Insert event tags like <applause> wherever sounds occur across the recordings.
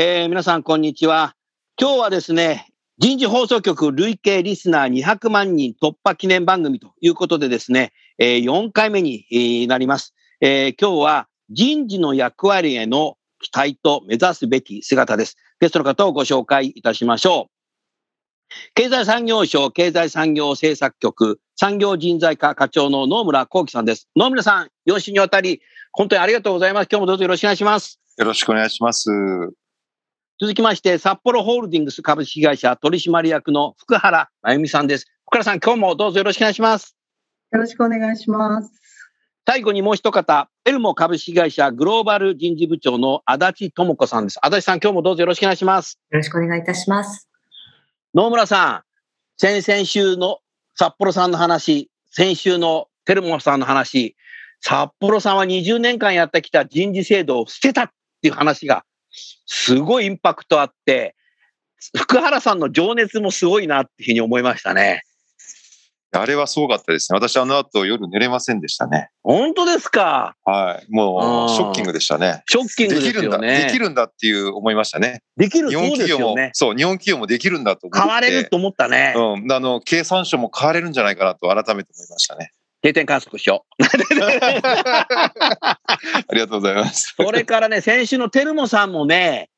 えー皆さんこんにちは今日はですね人事放送局累計リスナー200万人突破記念番組ということでですね、えー4回目になります。えー今日は人事の役割への期待と目指すべき姿です。ゲストの方をご紹介いたしましょう。経済産業省経済産業政策局産業人材課課長の野村幸喜さんです。野村さん、4週にわたり本当にありがとうございます。今日もどうぞよろしくお願いします。よろしくお願いします。続きまして、札幌ホールディングス株式会社取締役の福原真由美さんです。福原さん、今日もどうぞよろしくお願いします。よろしくお願いします。最後にもう一方、エルモ株式会社グローバル人事部長の足立智子さんです。足立さん、今日もどうぞよろしくお願いします。よろしくお願いいたします。野村さん、先々週の札幌さんの話、先週のテルモさんの話、札幌さんは20年間やってきた人事制度を捨てたっていう話が、すごいインパクトあって、福原さんの情熱もすごいなっていうふうに思いましたね。あれはすごかったですね。私あの後夜寝れませんでしたね。本当ですか？はい。もうショッキングでしたね。ショッキングですできるんだ。できるんだっていう思いましたね。できる日本そうです企業も。そう、日本企業もできるんだと思って。変われると思ったね。うん。あの、経産省も変われるんじゃないかなと改めて思いましたね。定点観測しよう。<laughs> ありがとうございます。それからね、先週のテルモさんもね、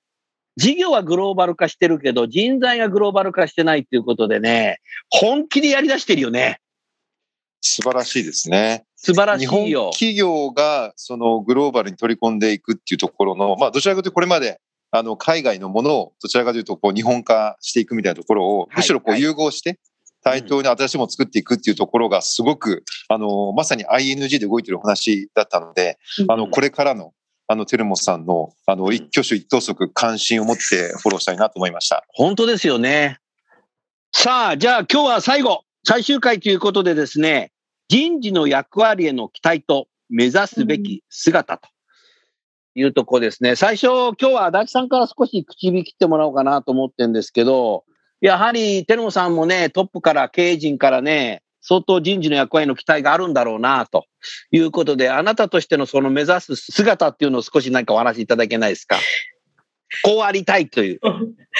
事業はグローバル化してるけど、人材がグローバル化してないっていうことでね、本気でやり出してるよね。素晴らしいですね。素晴らし日本いよ。企業がそのグローバルに取り込んでいくっていうところの、まあどちらかというとこれまであの海外のものをどちらかというとこう日本化していくみたいなところをいむしろこはいう融合して対等に新しいものを作っていくっていうところがすごくあのまさに ING で動いてるお話だったので、あのこれからのあのテルモスさんのあの一挙手一投足関心を持ってフォローしたいなと思いました。本当ですよね。さあ、じゃあ今日は最後、最終回ということでですね、人事の役割への期待と目指すべき姿というところですね。最初、今日は足立さんから少し口火切ってもらおうかなと思ってるんですけど、やはりテルモさんもね、トップから経営陣からね、相当人事の役割の期待があるんだろうなということで、あなたとしてのその目指す姿っていうのを少し何かお話しいただけないですか？こうありたいという。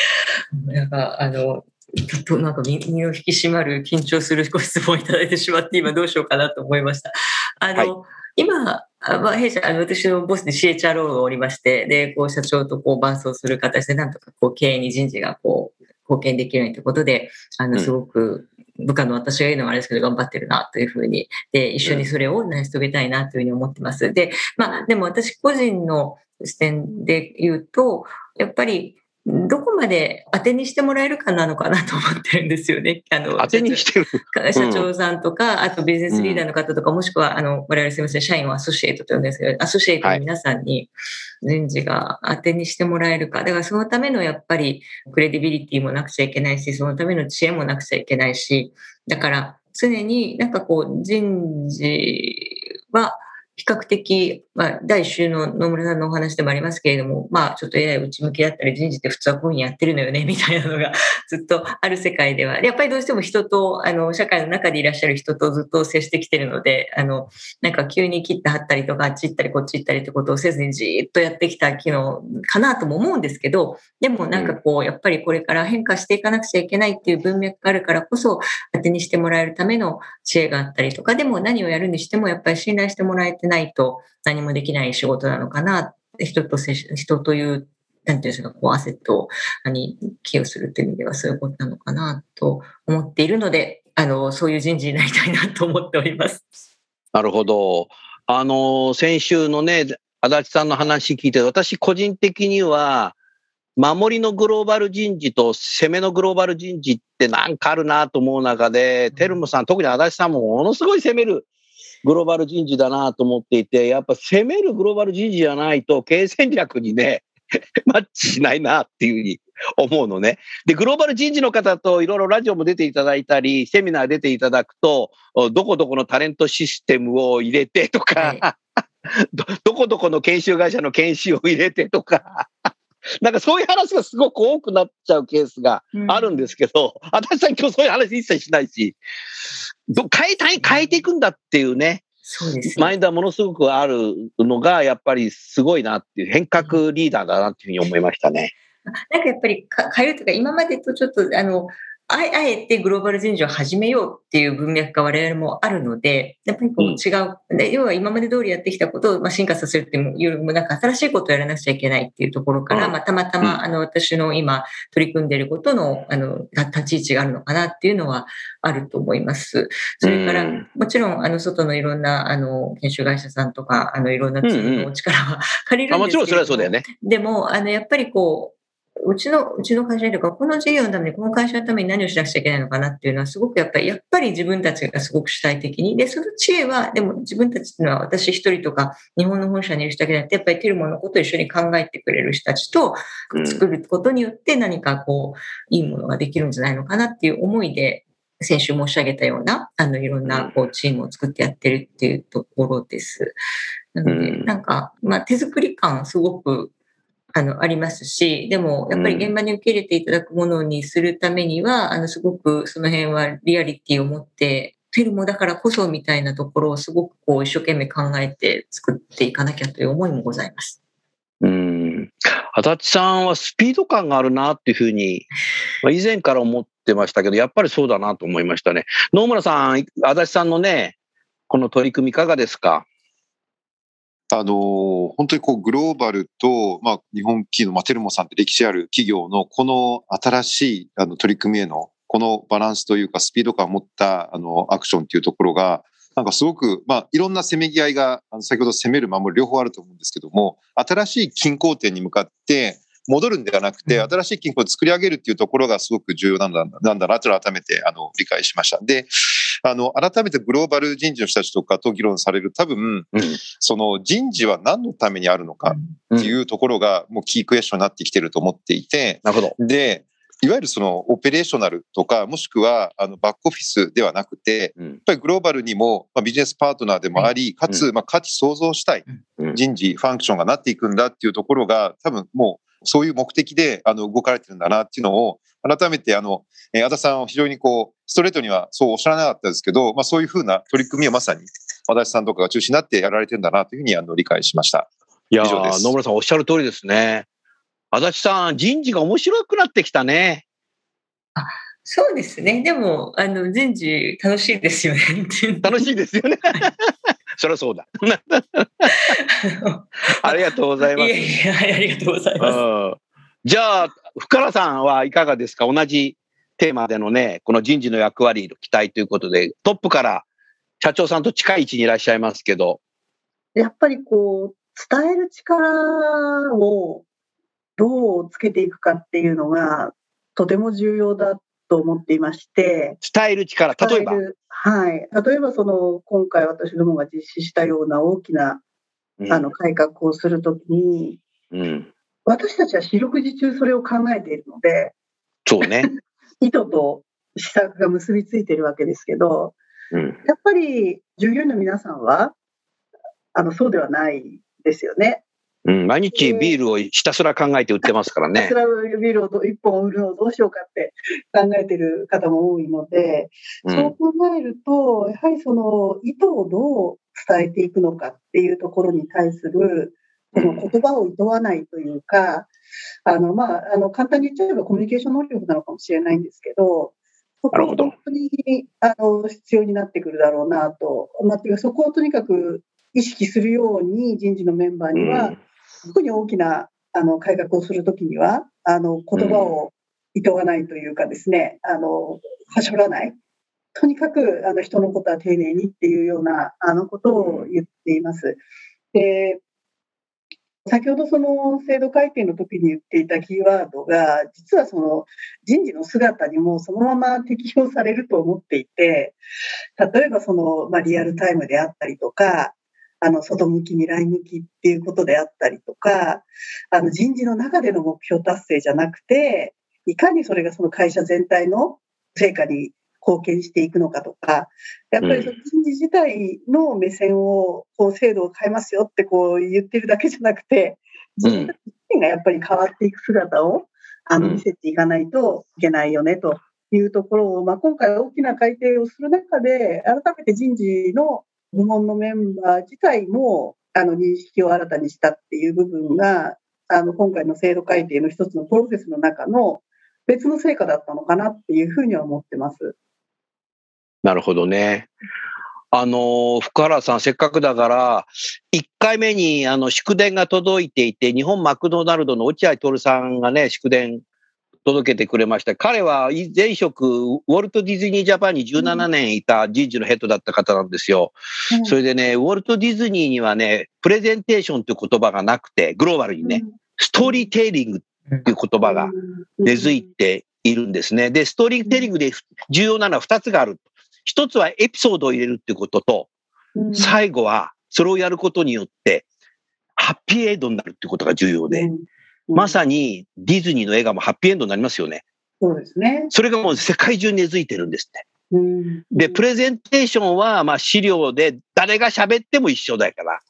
<laughs> なんか、あの、ちょっとなんか身身を引き締まる緊張するご質問をいただいてしまって、今どうしようかなと思いました。あの、今、あまあ、弊社、あの、私のボスで CHRO がおりまして、で、こう、社長とこう、伴走する形で、なんとかこう、経営に人事がこう、貢献できるようにということで、あの、うんすごく、部下の私が言うのはあれですけど、頑張ってるなというふうに、で、一緒にそれを成し遂げたいなというふうに思ってます。で、まあ、でも私個人の視点で言うと、やっぱり、どこまで当てにしてもらえるかなのかなと思ってるんですよね。<laughs> あの当てにしてる。社長さんとか、あとビジネスリーダーの方とか、もしくは、あの、我々すみません、社員をアソシエイトと呼んでるんですけど、アソシエイトの皆さんに人事が当てにしてもらえるか。だからそのためのやっぱりクレディビリティもなくちゃいけないし、そのための知恵もなくちゃいけないし、だから常になんかこう人事は比較的、まあ、第一週の野村さんのお話でもありますけれども、まあ、ちょっとやや内向きだったり、人事って普通はこういうふうにやってるのよね、<laughs> みたいなのがずっとある世界では、やっぱりどうしても人と、あの、社会の中でいらっしゃる人とずっと接してきてるので、あの、なんか急に切って貼ったりとか、あっち行ったりこっち行ったりってことをせずにじーっとやってきた機能かなとも思うんですけど、でもなんかこう、やっぱりこれから変化していかなくちゃいけないっていう文脈があるからこそ、当てにしてもらえるための知恵があったりとか、でも何をやるにしてもやっぱり信頼してもらえてないと何もできない仕事なのかな、人と接し、人という、なんていうんですか、こう、アセットに寄与するという意味ではそういうことなのかなと思っているので、あの、そういう人事になりたいなと思っております。なるほど。あの、先週のね、足立さんの話聞いて、私個人的には、守りのグローバル人事と攻めのグローバル人事ってなんかあるなと思う中で、テルムさん、特に足立さんもものすごい攻めるグローバル人事だなと思っていて、やっぱ攻めるグローバル人事じゃないと経営戦略にね、<laughs> マッチしないなっていうふうに思うのね。で、グローバル人事の方といろいろラジオも出ていただいたり、セミナー出ていただくと、どこどこのタレントシステムを入れてとか、は <laughs> どどこどこの研修会社の研修を入れてとか、<laughs> なんかそういう話がすごく多くなっちゃうケースがあるんですけど、<laughs> 私さん今日そういう話一切しないし、ど変えたい、変えていくんだっていうね、そうですね。マインドはものすごくあるのが、やっぱりすごいなっていう変革リーダーだなっていうふうに思いましたね。なんかやっぱりか変えるとか、今までとちょっと、あの、ああえてグローバル人事を始めようっていう文脈が我々もあるので、やっぱりこううん。違う、で要は今まで通りやってきたことをまあ進化させるっていうよりも、なんか新しいことをやらなくちゃいけないっていうところから、うん。まあたまたうん。まあの私の今取り組んでいることのあのた立ち位置があるのかなっていうのはあると思います。それから、うん。もちろんあの外のいろんなあの研修会社さんとか、あのいろんなチームのお力は <laughs> 借りるあもちろんんですけれども、それはそうだよね。でも、あの、やっぱりこう、うちの、うちの会社とか、この事業のために、この会社のために何をしなくちゃいけないのかなっていうのは、すごくやっぱり、やっぱり自分たちがすごく主体的に。で、その知恵は、でも自分たちっていうのは私一人とか、日本の本社にいる人だけじゃなくて、やっぱりテルモのことを一緒に考えてくれる人たちとうん作ることによって何かこう、いいものができるんじゃないのかなっていう思いで、先週申し上げたような、あの、いろんな、こう、チームを作ってやってるっていうところです。なので、うんなんか、まあ、手作り感すごく、あの、ありますし、でも、やっぱり現場に受け入れていただくものにするためには、あの、すごくその辺はリアリティを持って、フィルムだからこそみたいなところをすごくこう、一生懸命考えて作っていかなきゃという思いもございます。うん。足立さんはスピード感があるなっていうふうに、<laughs> まあ、以前から思ってましたけど、やっぱりそうだなと思いましたね。野村さん、足立さんのね、この取り組みいかがですか？あのー本当にこうグローバルと、まあ、日本企業の、まあ、テルモさんって歴史ある企業のこの新しいあの取り組みへのこのバランスというかスピード感を持ったあのアクションっていうところがなんかすごく、まあ、いろんなせめぎ合いがあの先ほど攻める守る両方あると思うんですけども新しい均衡点に向かって戻るんではなくて、うん新しい均衡を作り上げるっていうところがすごく重要なんだなんだなと改めてあの理解しました。で、あの、改めてグローバル人事の人たちとかと議論される。多分、うん。その人事は何のためにあるのかっていうところがもうキークエスチョンになってきてると思っていて、なるほど。で、いわゆるそのオペレーショナルとか、もしくはあのバックオフィスではなくて、うん。やっぱりグローバルにも、まあ、ビジネスパートナーでもあり、かつ、まあ、価値創造したいうん。人事、ファンクションがなっていくんだっていうところが、多分もうそういう目的であの動かれてるんだなっていうのを、改めてあの、えー、足田さんは非常にこう、ストレートにはそうおっしゃらなかったですけど、まあそういうふうな取り組みをまさに、足立さんとかが中心になってやられてるんだなというふうにあの理解しました。いやー以上です野村さんおっしゃる通りですね。足立さん、人事が面白くなってきたね。そうですね。でも、あの、人事楽しいですよね。楽しいですよね。<laughs> そりゃそうだ。<laughs> ありがとうございます。いやいや、はいありがとうございます。うんじゃあ、深原さんはいかがですか？同じテーマでのね、この人事の役割の期待ということで、トップから社長さんと近い位置にいらっしゃいますけど、やっぱりこう、伝える力をどうつけていくかっていうのがとても重要だと思っていまして、伝える力、例えば？はい。例えばその、今回私どもが実施したような大きなうんあの改革をするときに、うん、私たちは四六時中それを考えているので、そうね。<laughs> 意図と施策が結びついているわけですけど、うん、やっぱり従業員の皆さんは、あの、そうではないですよね。うん、毎日ビールをひたすら考えて売ってますからねス。ラブビールをど一本売るのをどうしようかって考えてる方も多いので、う、そうん考えると、やはりその意図をどう伝えていくのかっていうところに対する、この言葉を厭わないというか、あの、まあ、あの、簡単に言っちゃえばコミュニケーション能力なのかもしれないんですけど、そこは本当に、あの、必要になってくるだろうなと。まあ、そこをとにかく意識するように人事のメンバーには、特に大きなあの改革をするときには、あの言葉を厭わないというかですね、あのはしょらない、とにかくあの人のことは丁寧にっていうようなあのことを言っています。で先ほどその制度改定の時に言っていたキーワードが、実はその人事の姿にもそのまま適用されると思っていて、例えばその、まあ、リアルタイムであったりとか、あの、外向き、未来向きっていうことであったりとか、あの、人事の中での目標達成じゃなくて、いかにそれがその会社全体の成果に貢献していくのかとか、やっぱりその人事自体の目線を、こう、制度を変えますよってこう言ってるだけじゃなくて、自分たち自身がやっぱり変わっていく姿を、あの、見せていかないといけないよね、というところを、まあ、今回大きな改定をする中で、改めて人事の部門のメンバー自体も、あの、認識を新たにしたっていう部分が、あの、今回の制度改定の一つのプロセスの中の別の成果だったのかなっていうふうには思ってます。なるほどね。あの、福原さん、せっかくだから、1回目にあの祝電が届いていて、日本マクドナルドの落合徹さんがね、祝電届けてくれました。彼は前職、ウォルト・ディズニー・ジャパンに17年いた人事のヘッドだった方なんですよ。うん、それでね、ウォルト・ディズニーにはね、プレゼンテーションという言葉がなくて、グローバルにね、ストーリーテイリングっていう言葉が根付いているんですね。で、ストーリーテイリングで重要なのは2つがある。一つはエピソードを入れるっていうことと、最後はそれをやることによって、ハッピーエンドになるっていうことが重要で、まさにディズニーの映画もハッピーエンドになりますよね。そうですね。それがもう世界中に根付いてるんですって。で、プレゼンテーションは、まあ資料で誰が喋っても一緒だから。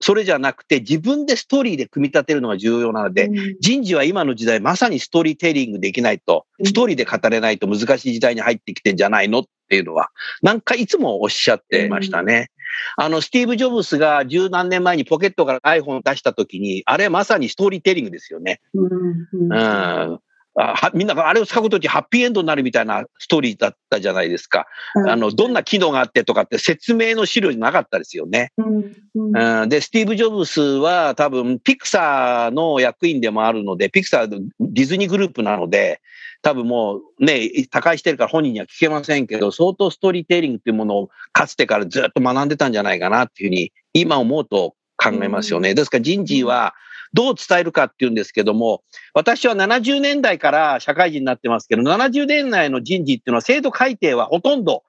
それじゃなくて自分でストーリーで組み立てるのが重要なので、うん、人事は今の時代まさにストーリーテリングできないと、ストーリーで語れないと難しい時代に入ってきてんじゃないのっていうのは、なんかいつもおっしゃってましたね。うん、あの、スティーブ・ジョブスが十何年前にポケットから iPhone を出した時に、あれまさにストーリーテリングですよね。うん、うんはみんながあれを使うことにハッピーエンドになるみたいなストーリーだったじゃないですか。うん、あの、どんな機能があってとかって説明の資料になかったですよね。うんうん、で、スティーブ・ジョブスは多分ピクサーの役員でもあるので、ピクサーディズニーグループなので、多分もうね、他界してるから本人には聞けませんけど、相当ストーリーテイリングっていうものをかつてからずっと学んでたんじゃないかなっていうふうに今思うと考えますよね。ですから人事は、どう伝えるかっていうんですけども、私は70年代から社会人になってますけど、70年代の人事っていうのは制度改定はほとんど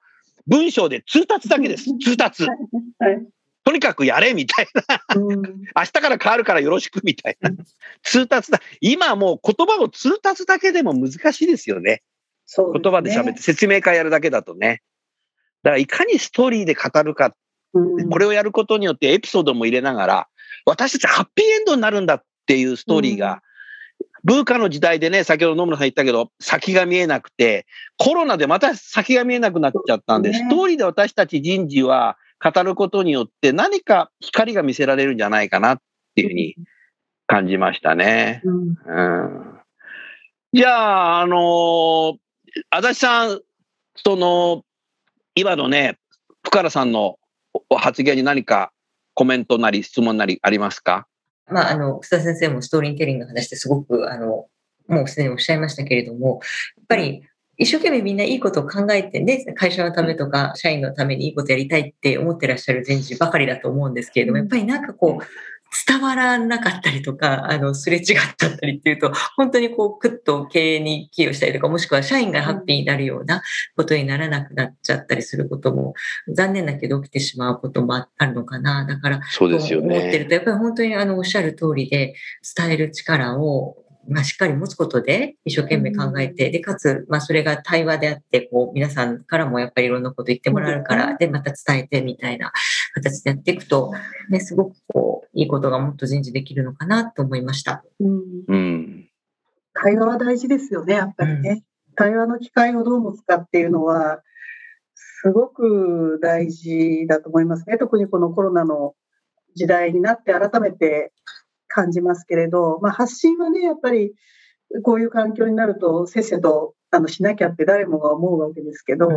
文章で通達だけです。通達。とにかくやれみたいな。明日から変わるからよろしくみたいな。通達だ。今もう言葉を通達だけでも難しいですよね。ね言葉で喋って説明会やるだけだとね。だからいかにストーリーで語るか。これをやることによってエピソードも入れながら、私たちハッピーエンドになるんだっていうストーリーが、文化の時代でね、先ほど野村さん言ったけど、先が見えなくて、コロナでまた先が見えなくなっちゃったんで、ストーリーで私たち人事は語ることによって何か光が見せられるんじゃないかなっていうふうに感じましたね。うん、じゃあ、あのー、足立さん、その、今のね、福原さんの発言に何かコメントなり質問なりありますか？まあ、あの、草先生もストーリーテリングの話ですごく、あの、もうすでにおっしゃいましたけれども、やっぱり一生懸命みんないいことを考えて、ね、会社のためとか、社員のためにいいことやりたいって思ってらっしゃる人事ばかりだと思うんですけれども、やっぱりなんかこう、伝わらなかったりとか、あの、すれ違っちゃったりっていうと、本当にこう、くっと経営に寄与したりとか、もしくは社員がハッピーになるようなことにならなくなっちゃったりすることも、残念だけど起きてしまうこともあるのかな。だから、そうですよね。思ってると、やっぱり本当にあの、おっしゃる通りで、伝える力をまあ、しっかり持つことで一生懸命考えて、で、かつ、まあ、それが対話であって、こう、皆さんからもやっぱりいろんなこと言ってもらえるから、で、また伝えてみたいな形でやっていくと、ね、すごくこう、いいことがもっと人事できるのかなと思いました。うん。対話は大事ですよね、やっぱりね。うん、対話の機会をどう持つかっていうのは、すごく大事だと思いますね。特にこのコロナの時代になって改めて感じますけれど、まあ、発信はね、やっぱりこういう環境になると、せっせとあのしなきゃって誰もが思うわけですけど、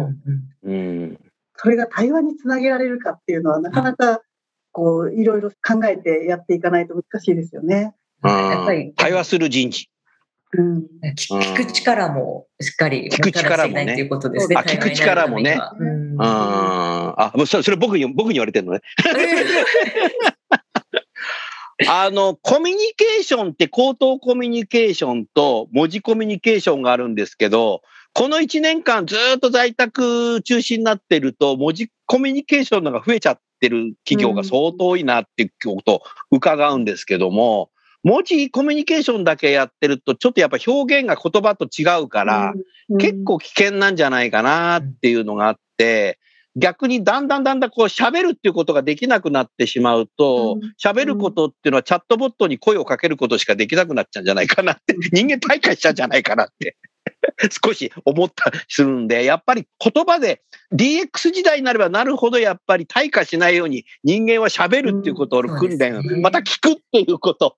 うん、それが対話につなげられるかっていうのは、なかなかこういろいろ考えてやっていかないと難しいですよね。やっぱり対話する人事。うん聞聞く力もしっかり聞く力もねとですね。あ聞く力もねうん。はあ、もうそれ、それ僕に、僕に言われてるのね。<laughs> あの、コミュニケーションって口頭コミュニケーションと文字コミュニケーションがあるんですけど、この1年間ずっと在宅中心になってると、文字コミュニケーションのが増えちゃってる企業が相当多いなっていうことを伺うんですけども、文字コミュニケーションだけやってると、ちょっとやっぱ表現が言葉と違うから、うん。結構危険なんじゃないかなっていうのがあって、逆にだんだんだんだんこう喋るっていうことができなくなってしまうとうん、喋ることっていうのはチャットボットに声をかけることしかできなくなっちゃうんじゃないかなって、<laughs> 人間退化しちゃうんじゃないかなって。<laughs> 少し思ったりするんで、やっぱり言葉で DX 時代になればなるほどやっぱり退化しないように人間は喋るっていうことをうん訓練そうですね、また聞くっていうこと。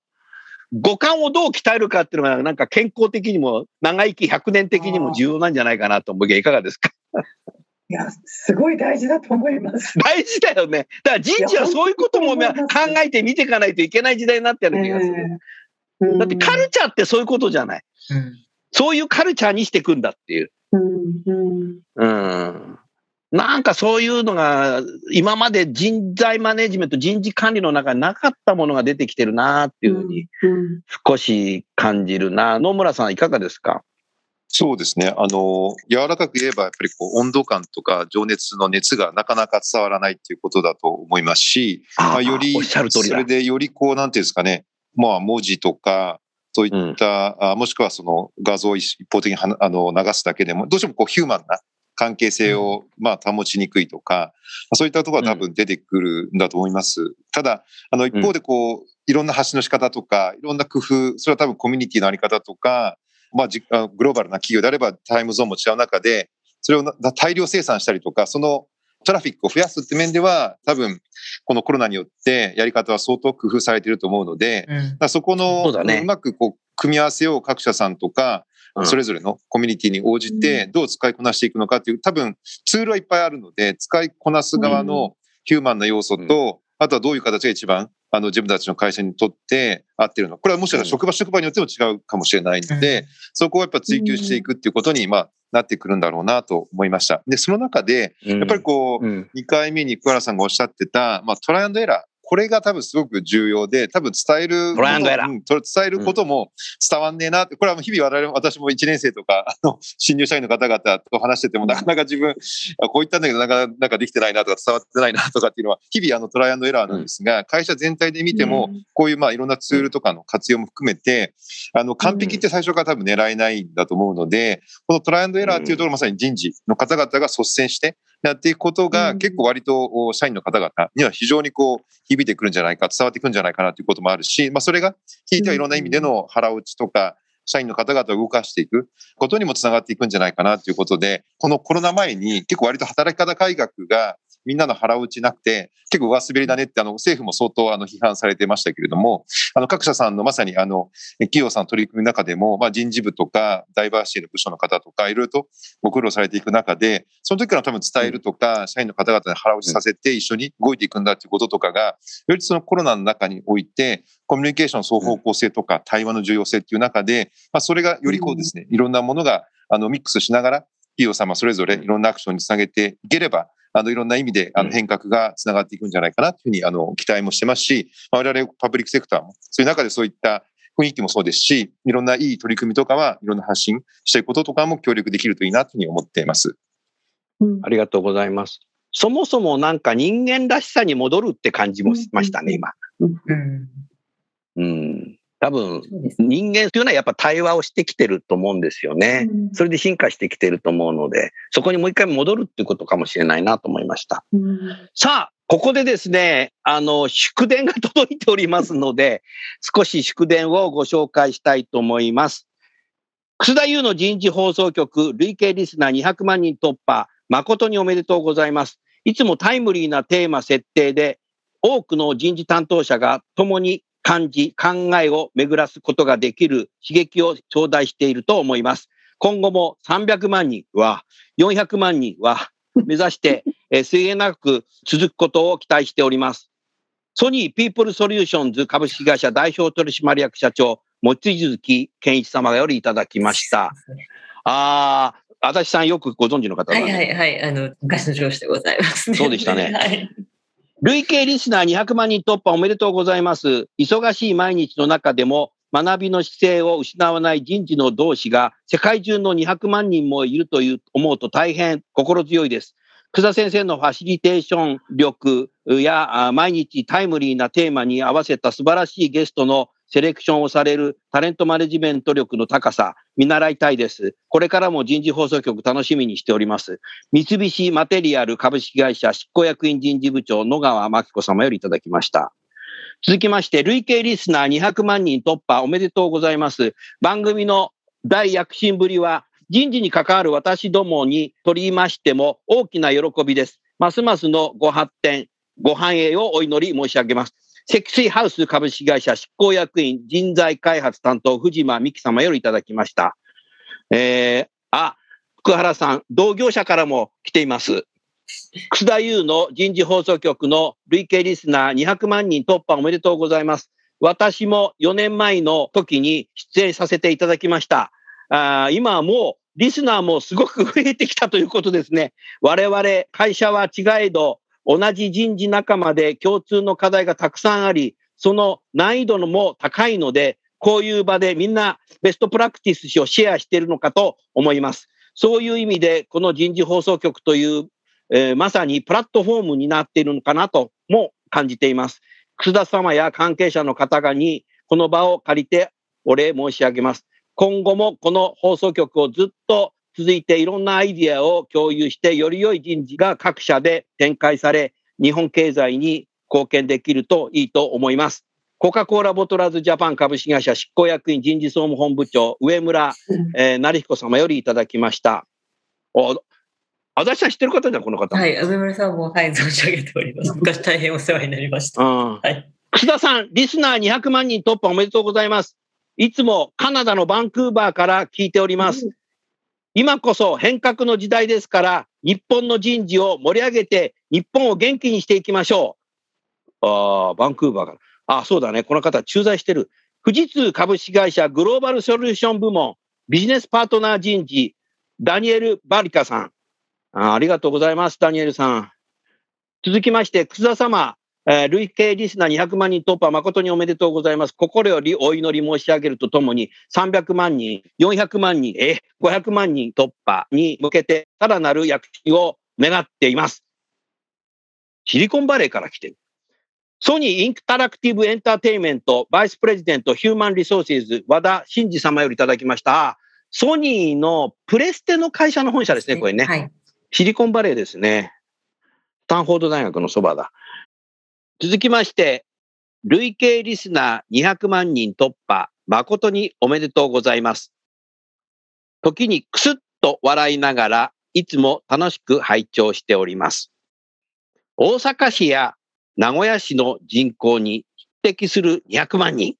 五感をどう鍛えるかっていうのが、なんか健康的にも、長生き100年的にも重要なんじゃないかなと思う。けど、いかがですか？いや、すごい大事だと思います。大事だよね。だから人事はそういうことも考えて見ていかないといけない時代になってる気がする。うんだってカルチャーってそういうことじゃない。うんそういうカルチャーにしていくんだっていう。うんうんうん。なんかそういうのが、今まで人材マネジメント、人事管理の中になかったものが出てきてるなっていうふうにうん少し感じるな。野村さんいかがですか？そうですね。あの、柔らかく言えば、やっぱりこう、温度感とか情熱の熱がなかなか伝わらないっていうことだと思いますし、まあ、より、それ。でよりこう、なんていうんですかね、まあ、文字とか、そういった、あもしくはその画像を一方的にあの流すだけでも、どうしてもこう、ヒューマンな関係性を、まあ、保ちにくいとか、まあそういったところは多分出てくるんだと思います。ただ、あの、一方でこう、いろんな発信の仕方とか、いろんな工夫、それは多分コミュニティのあり方とか、まあ、じあグローバルな企業であればタイムゾーンも違う中で、それをな大量生産したりとか、そのトラフィックを増やすって面では、多分、このコロナによってやり方は相当工夫されていると思うので、うん。そこのそうだね。うまくこう組み合わせを各社さんとか、うん。それぞれのコミュニティに応じてどう使いこなしていくのかっていう、多分ツールはいっぱいあるので、使いこなす側のヒューマンな要素と、あとはどういう形が一番あの自分たちの会社にとって合ってるのか。これはもしかしたら職場職場によっても違うかもしれないので、そこをやっぱ追求していくっていうことに、まあ、なってくるんだろうなと思いました。で、その中で、ややっぱりこう、うん、2回目に桑原さんがおっしゃってた、まあ、トライアンドエラー。これが多分すごく重要で、多分伝える。トライアンドエラー。うん伝えることも伝わんねえなって、これはもう日々我々も、私も1年生とか、あの、新入社員の方々と話してても、なかなか自分、あこう言ったんだけど、なかなかできてないなとか伝わってないなとかっていうのは、日々あのトライアンドエラーなんですが、会社全体で見ても、こういうまあいろんなツールとかの活用も含めて、あの、完璧って最初から多分狙えないんだと思うので、このトライアンドエラーっていうところまさに人事の方々が率先してやっていくことがうん。結構割とお社員の方々には非常にこう響いてくるんじゃないか、伝わってくるんじゃないかなということもあるし、まあそれが聞いてはいろんな意味での腹落ちとか、社員の方々を動かしていくことにもつながっていくんじゃないかなということで、このコロナ前に結構割と働き方改革がみんなの腹落ちなくて、結構上滑りだねって、あの、政府も相当あの批判されてましたけれども、あの、各社さんのまさにあの、企業さんの取り組みの中でも、まあ人事部とか、ダイバーシティの部署の方とか、いろいろとご苦労されていく中で、その時から多分伝えるとか、社員の方々に腹落ちさせて一緒に動いていくんだっていうこととかが、よりそのコロナの中において、コミュニケーション双方向性とか対話の重要性っていう中で、まあそれがよりこうですね、いろんなものがあのミックスしながら、企業様それぞれいろんなアクションにつなげていければ、あの、いろんな意味で、あの、変革がつながっていくんじゃないかなというふうに、あの、期待もしてますし、まあ我々パブリックセクターも、そういう中でそういった雰囲気もそうですし、いろんないい取り組みとかは、いろんな発信していくこととかも協力できるといいなというふうに思っています。うんありがとうございます。そもそもなんか人間らしさに戻るって感じもしましたね、今。うんうん。多分、人間というのはやっぱ対話をしてきてると思うんですよね。それで進化してきてると思うので、そこにもう一回戻るっていうことかもしれないなと思いました。うんさあ、ここでですね、あの、祝電が届いておりますので、少し祝電をご紹介したいと思います。楠田祐の人事放送局、累計リスナー200万人突破、誠におめでとうございます。いつもタイムリーなテーマ設定で、多くの人事担当者が共に感じ、考えを巡らすことができる刺激を頂戴していると思います。今後も300万人は、400万人は目指して、<laughs> えー末永く続くことを期待しております。ソニーピープルソリューションズ株式会社代表取締役社長、望月健一様よりいただきました。<laughs> ああ、足立さんよくご存知の方はないはいはい。あの、昔の上司でございますね。そうでしたね <laughs> はい。累計リスナー200万人突破おめでとうございます。忙しい毎日の中でも学びの姿勢を失わない人事の同志が世界中の200万人もいるという思うと大変心強いです。草先生のファシリテーション力や毎日タイムリーなテーマに合わせた素晴らしいゲストのセレクションをされるタレントマネジメント力の高さ、見習いたいです。これからも人事放送局楽しみにしております。三菱マテリアル株式会社執行役員人事部長野川真紀子様よりいただきました。続きまして、累計リスナー200万人突破おめでとうございます。番組の大躍進ぶりは人事に関わる私どもに取りましても大きな喜びです。ますますのご発展、ご繁栄をお祈り申し上げます。積水ハウス株式会社執行役員人材開発担当藤間美希様よりいただきました。えー、あ、福原さん、同業者からも来ています。楠田優の人事放送局の累計リスナー200万人突破おめでとうございます。私も4年前の時に出演させていただきました。あ今はもうリスナーもすごく増えてきたということですね。我々会社は違えど同じ人事仲間で共通の課題がたくさんあり、その難易度のも高いので、こういう場でみんなベストプラクティスをシェアしているのかと思います。そういう意味で、この人事放送局という、えーまさにプラットフォームになっているのかなとも感じています。楠田様や関係者の方々にこの場を借りてお礼申し上げます。今後もこの放送局をずっと続いていろんなアイディアを共有して、より良い人事が各社で展開され、日本経済に貢献できるといいと思います。コカ・コーラボトラーズジャパン株式会社執行役員人事総務本部長、上村、えー、成彦様よりいただきました。お、足立さん知ってる方じゃん、この方。はい。上村さんも、はい、存じ上げております。昔大変お世話になりました。うん。はい。楠田さん、リスナー200万人突破おめでとうございます。いつもカナダのバンクーバーから聞いております。今こそ変革の時代ですから、日本の人事を盛り上げて、日本を元気にしていきましょう。ああ、バンクーバーから。あそうだね。この方、駐在してる。富士通株式会社グローバルソリューション部門ビジネスパートナー人事、ダニエル・バリカさん。あありがとうございます、ダニエルさん。続きまして、楠田様、えー累計リスナー200万人突破誠におめでとうございます。心よりお祈り申し上げるとともに、300万人、400万人、えー、500万人突破に向けて、さらなる躍進を願っています。シリコンバレーから来てる。ソニーインタラクティブエンターテインメント Vice President Human Resources 和田真二様よりいただきました。あソニーのプレステの会社の本社ですね、これね。はい。シリコンバレーですね。スタンフォード大学のそばだ。続きまして、累計リスナー200万人突破、誠におめでとうございます。時にクスッと笑いながら、いつも楽しく拝聴しております。大阪市や名古屋市の人口に匹敵する200万人。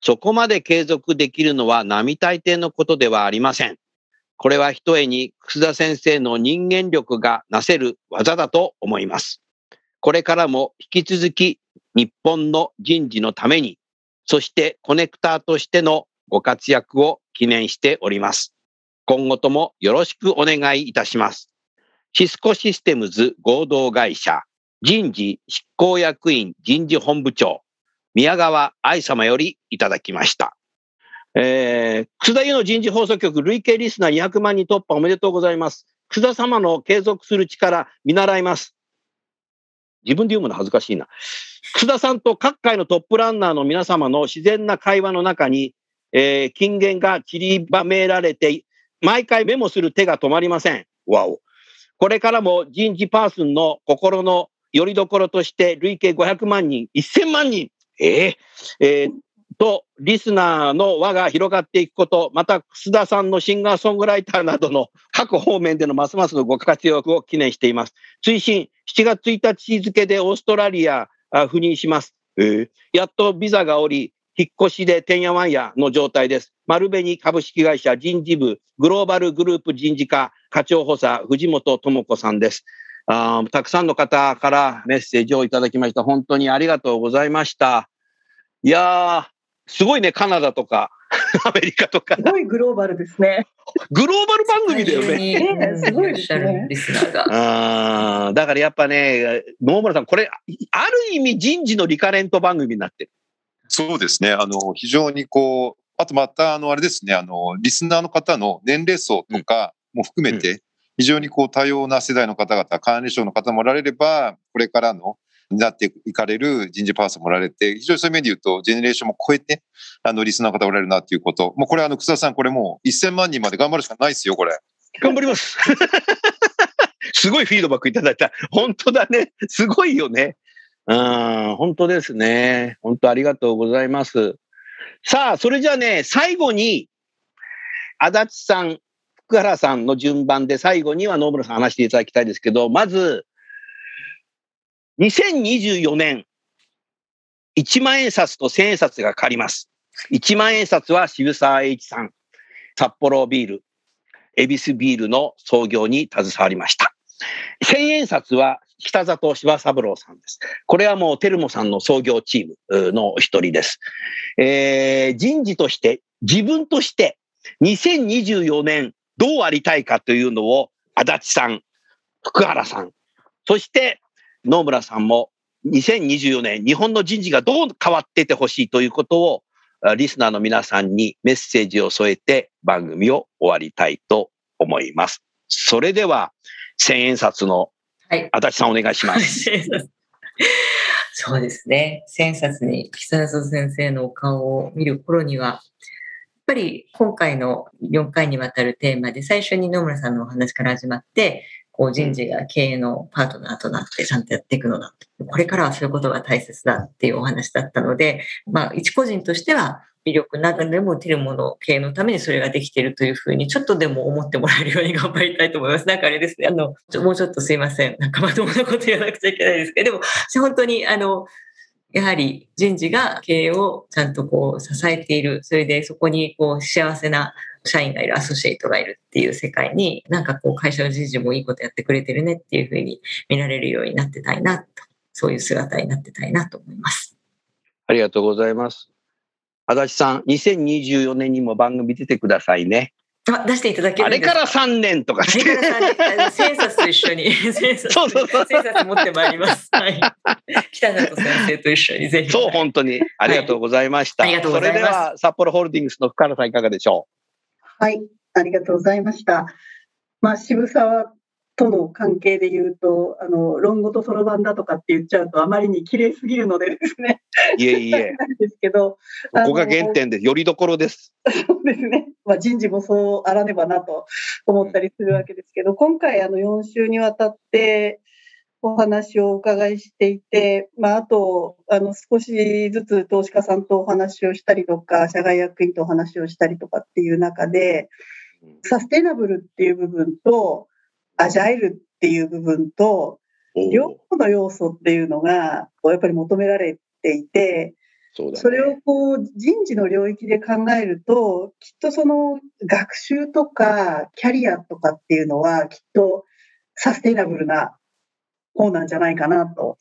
そこまで継続できるのは並大抵のことではありません。これはひとえに楠田先生の人間力がなせる技だと思います。これからも引き続き日本の人事のために、そしてコネクターとしてのご活躍を記念しております。今後ともよろしくお願いいたします。シスコシステムズ合同会社人事執行役員人事本部長宮川愛様よりいただきました。えー、楠田優の人事放送局累計リスナー200万人突破おめでとうございます。楠田様の継続する力見習います。自分で読むの恥ずかしいな。楠田さんと各界のトップランナーの皆様の自然な会話の中に、えー、金言が散りばめられて、毎回メモする手が止まりません。わお。これからも人事パーソンの心の拠り所として累計500万人、1000万人、えーえーと、リスナーの輪が広がっていくこと、また、楠田さんのシンガーソングライターなどの各方面でのますますのご活躍を記念しています。追伸、7月1日付でオーストラリア赴任します。やっとビザがおり、引っ越しでてんやわんやの状態です。丸紅株式会社人事部グローバルグループ人事課課長補佐藤本智子さんです。あたくさんの方からメッセージをいただきました。本当にありがとうございました。いやー、すごいね、カナダとか、<laughs> アメリカとかす。ごいグローバルですね。グローバル番組だよね。ねすごいですねだからやっぱね、野村さん、これ、ある意味人事のリカレント番組になってる。そうですね。あの、非常にこう、あとまた、あの、あれですね、あの、リスナーの方の年齢層とかも含めて、非常にこう多様な世代の方々、管理職の方もおられれば、これからの、なっていかれる人事パーソンもおられて、非常にそういう面で言うと、ジェネレーションも超えて、あの、リスナーの方おられるなっていうこと。もうこれ、あの、草田さん、これもう1000万人まで頑張るしかないですよ、これ。頑張ります。<laughs> すごいフィードバックいただいた。本当だね。すごいよね。うん、本当ですね。本当ありがとうございます。さあ、それじゃあね、最後に、足立さん、福原さんの順番で最後には野村さん話していただきたいですけど、まず、2024年、1万円札と1000円札が変わります。1万円札は渋沢栄一さん、札幌ビール、恵比寿ビールの創業に携わりました。千円札は北里柴三郎さんです。これはもうテルモさんの創業チームの一人です。えー人事として、自分として2024年どうありたいかというのを足立さん、福原さん、そして野村さんも2024年日本の人事がどう変わっていてほしいということをあリスナーの皆さんにメッセージを添えて番組を終わりたいと思います。それでは、千円札のはい。足立さんお願いします。<laughs> そうですね。千冊に北里先生のお顔を見る頃には、やっぱり今回の4回にわたるテーマで最初に野村さんのお話から始まって、こう人事が経営のパートナーとなってちゃんとやっていくのだ。これからはそういうことが大切だっていうお話だったので、まあ一個人としては魅力ながらでもテルモの経営のためにそれができているというふうにちょっとでも思ってもらえるように頑張りたいと思います。なんかあれですね、あの、ちょもうちょっとすいません。なんかまともなこと言わなくちゃいけないですけど、でも本当にあの、やはり人事が経営をちゃんとこう支えている。それでそこにこう幸せな社員がいる、アソシエイトがいるっていう世界に、なんかこう会社の人事もいいことやってくれてるねっていうふうに見られるようになってたいなと、そういう姿になってたいなと思います。ありがとうございます。足立さん、2024年にも番組出てくださいね。あ、出していただけあれから3年とかあれからさあの千冊と一緒に、そうそうそう千冊持ってまいります。はい。北里先生と一緒にぜひ。そう、本当に。ありがとうございました。はいありがとうございますそれでは、札幌ホールディングスの深原さんいかがでしょはい、ありがとうございました。まあ、渋沢との関係で言うと、あの、論語とそろばんだとかって言っちゃうと、あまりに綺麗すぎるのでですね、ういえいえ、<laughs> なんですけど、ここが原点で、よりどころです。そうですね。まあ、人事もそうあらねばなと思ったりするわけですけど、今回、あの、4週にわたってお話をお伺いしていて、まあ、あと、あの、少しずつ投資家さんとお話をしたりとか、社外役員とお話をしたりとかっていう中で、サステナブルっていう部分と、アジャイルっていう部分と、両方の要素っていうのが、やっぱり求められていて、そね。それをこう人事の領域で考えると、きっとその学習とかキャリアとかっていうのは、きっとサステイナブルな方なんじゃないかなと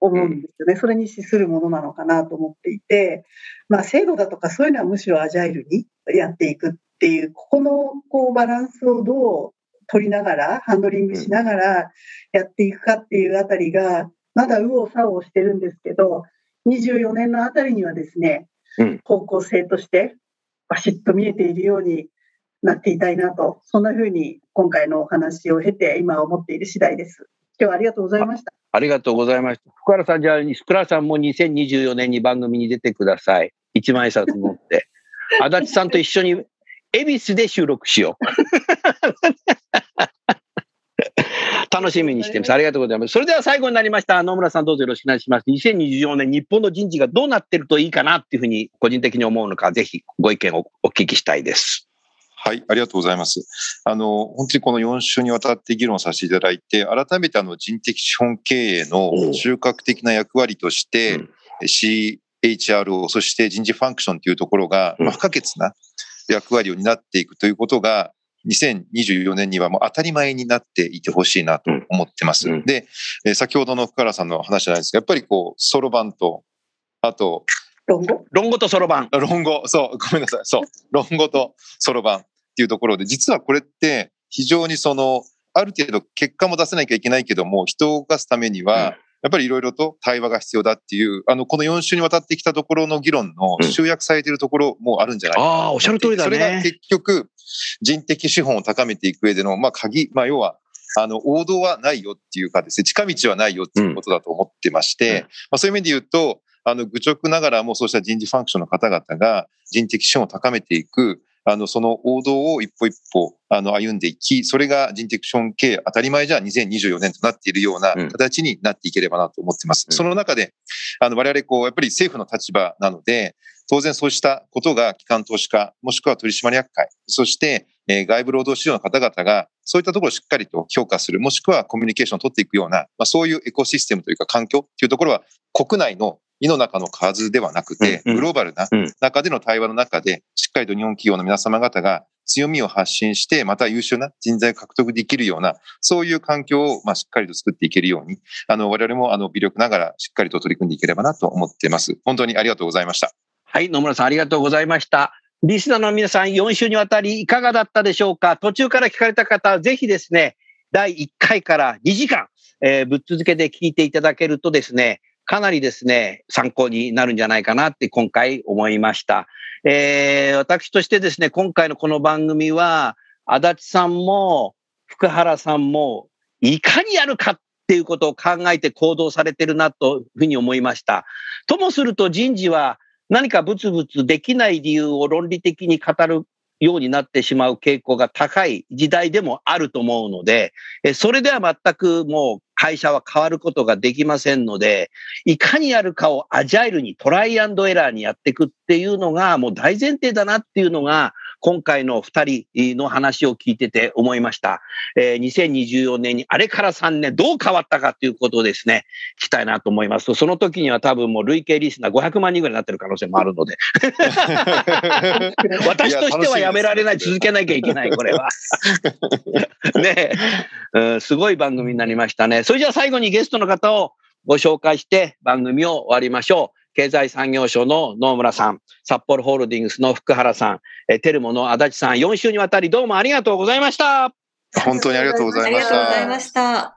思うんですよね。それに資するものなのかなと思っていて、まあ、制度だとかそういうのはむしろアジャイルにやっていくっていう、ここのこうバランスをどう取りながら、ハンドリングしながらやっていくかっていうあたりが、まだ右往左往してるんですけど、24年のあたりにはですね、うん方向性としてバシッと見えているようになっていたいなと、そんな風に今回のお話を経て今思っている次第です。今日はありがとうございました。ありがとうございました。福原さん、じゃあ、福原さんも2024年に番組に出てください。一万円札持って。<laughs> 足立さんと一緒に、恵比寿で収録しよう。<laughs> 楽しみにしています。ありがとうございます。それでは最後になりました。野村さんどうぞよろしくお願いします。2024年日本の人事がどうなってるといいかなっていうふうに個人的に思うのか、ぜひご意見をお聞きしたいです。はい、ありがとうございます。あの、本当にこの4週にわたって議論させていただいて、改めてあの人的資本経営の中核的な役割として、うん CHRO、そして人事ファンクションというところが、不可欠な役割を担っていくということが、2024年にはもう当たり前になっていてほしいなと思ってます。うんで、えー先ほどの福原さんの話じゃないですが、やっぱりこう、そろばんと、あと、論語？論語とそろばん。論語、そう、ごめんなさい。そう、論語とそろばんっていうところで、実はこれって非常にその、ある程度結果も出せなきゃいけないけども、人を動かすためには、やっぱりいろいろと対話が必要だっていう、あの、この4週にわたってきたところの議論の集約されているところもあるんじゃないかな。と思ってああ、おっしゃる通りだそれがね。結局、人的資本を高めていく上での、まあ、鍵、まあ、要は、あの、王道はないよっていうかですね、近道はないよっていうことだと思ってまして、うん。まあ、そういう意味で言うと、あの、愚直ながらもそうした人事ファンクションの方々が人的資本を高めていく、あの、その王道を一歩一歩、あの、歩んでいき、それが人的資本経営当たり前じゃ2024年となっているようなうん形になっていければなと思ってます。うんその中で、あの、我々、こう、やっぱり政府の立場なので、当然そうしたことが機関投資家、もしくは取締役会、そして、えー外部労働市場の方々が、そういったところをしっかりと評価する、もしくはコミュニケーションを取っていくような、まあ、そういうエコシステムというか環境というところは、国内の井の中の数ではなくて、グローバルなうん中での対話の中で、しっかりと日本企業の皆様方が強みを発信して、また優秀な人材を獲得できるような、そういう環境を、まあ、しっかりと作っていけるように、あの、我々も、あの、微力ながらしっかりと取り組んでいければなと思っています。本当にありがとうございました。はい、野村さんありがとうございました。リスナーの皆さん、4週にわたりいかがだったでしょうか？途中から聞かれた方は、ぜひですね、第1回から2時間、えーぶっ続けで聞いていただけるとですね、かなりですね、参考になるんじゃないかなって今回思いました。えー私としてですね、今回のこの番組は、足立さんも福原さんもいかにやるかっていうことを考えて行動されてるなというふうに思いました。ともすると人事は何かブツブツできない理由を論理的に語るようになってしまう傾向が高い時代でもあると思うので、それでは全くもう会社は変わることができませんので、いかにやるかをアジャイルにトライアンドエラーにやっていくっていうのがもう大前提だなっていうのが今回の二人の話を聞いてて思いました。えー2024年にあれから3年どう変わったかということをですね、聞きたいなと思います。その時には多分もう累計リスナー500万人ぐらいになってる可能性もあるので、<laughs> 私としてはやめられない、続けなきゃいけない、これは。<laughs> ねえ、うんすごい番組になりましたね。それじゃあ最後にゲストの方をご紹介して番組を終わりましょう。経済産業省の野村さん、札幌ホールディングスの福原さん、えーテルモの足立さん、4週にわたりどうもありがとうございました。本当にありがとうござあいましりがとうございた。ました。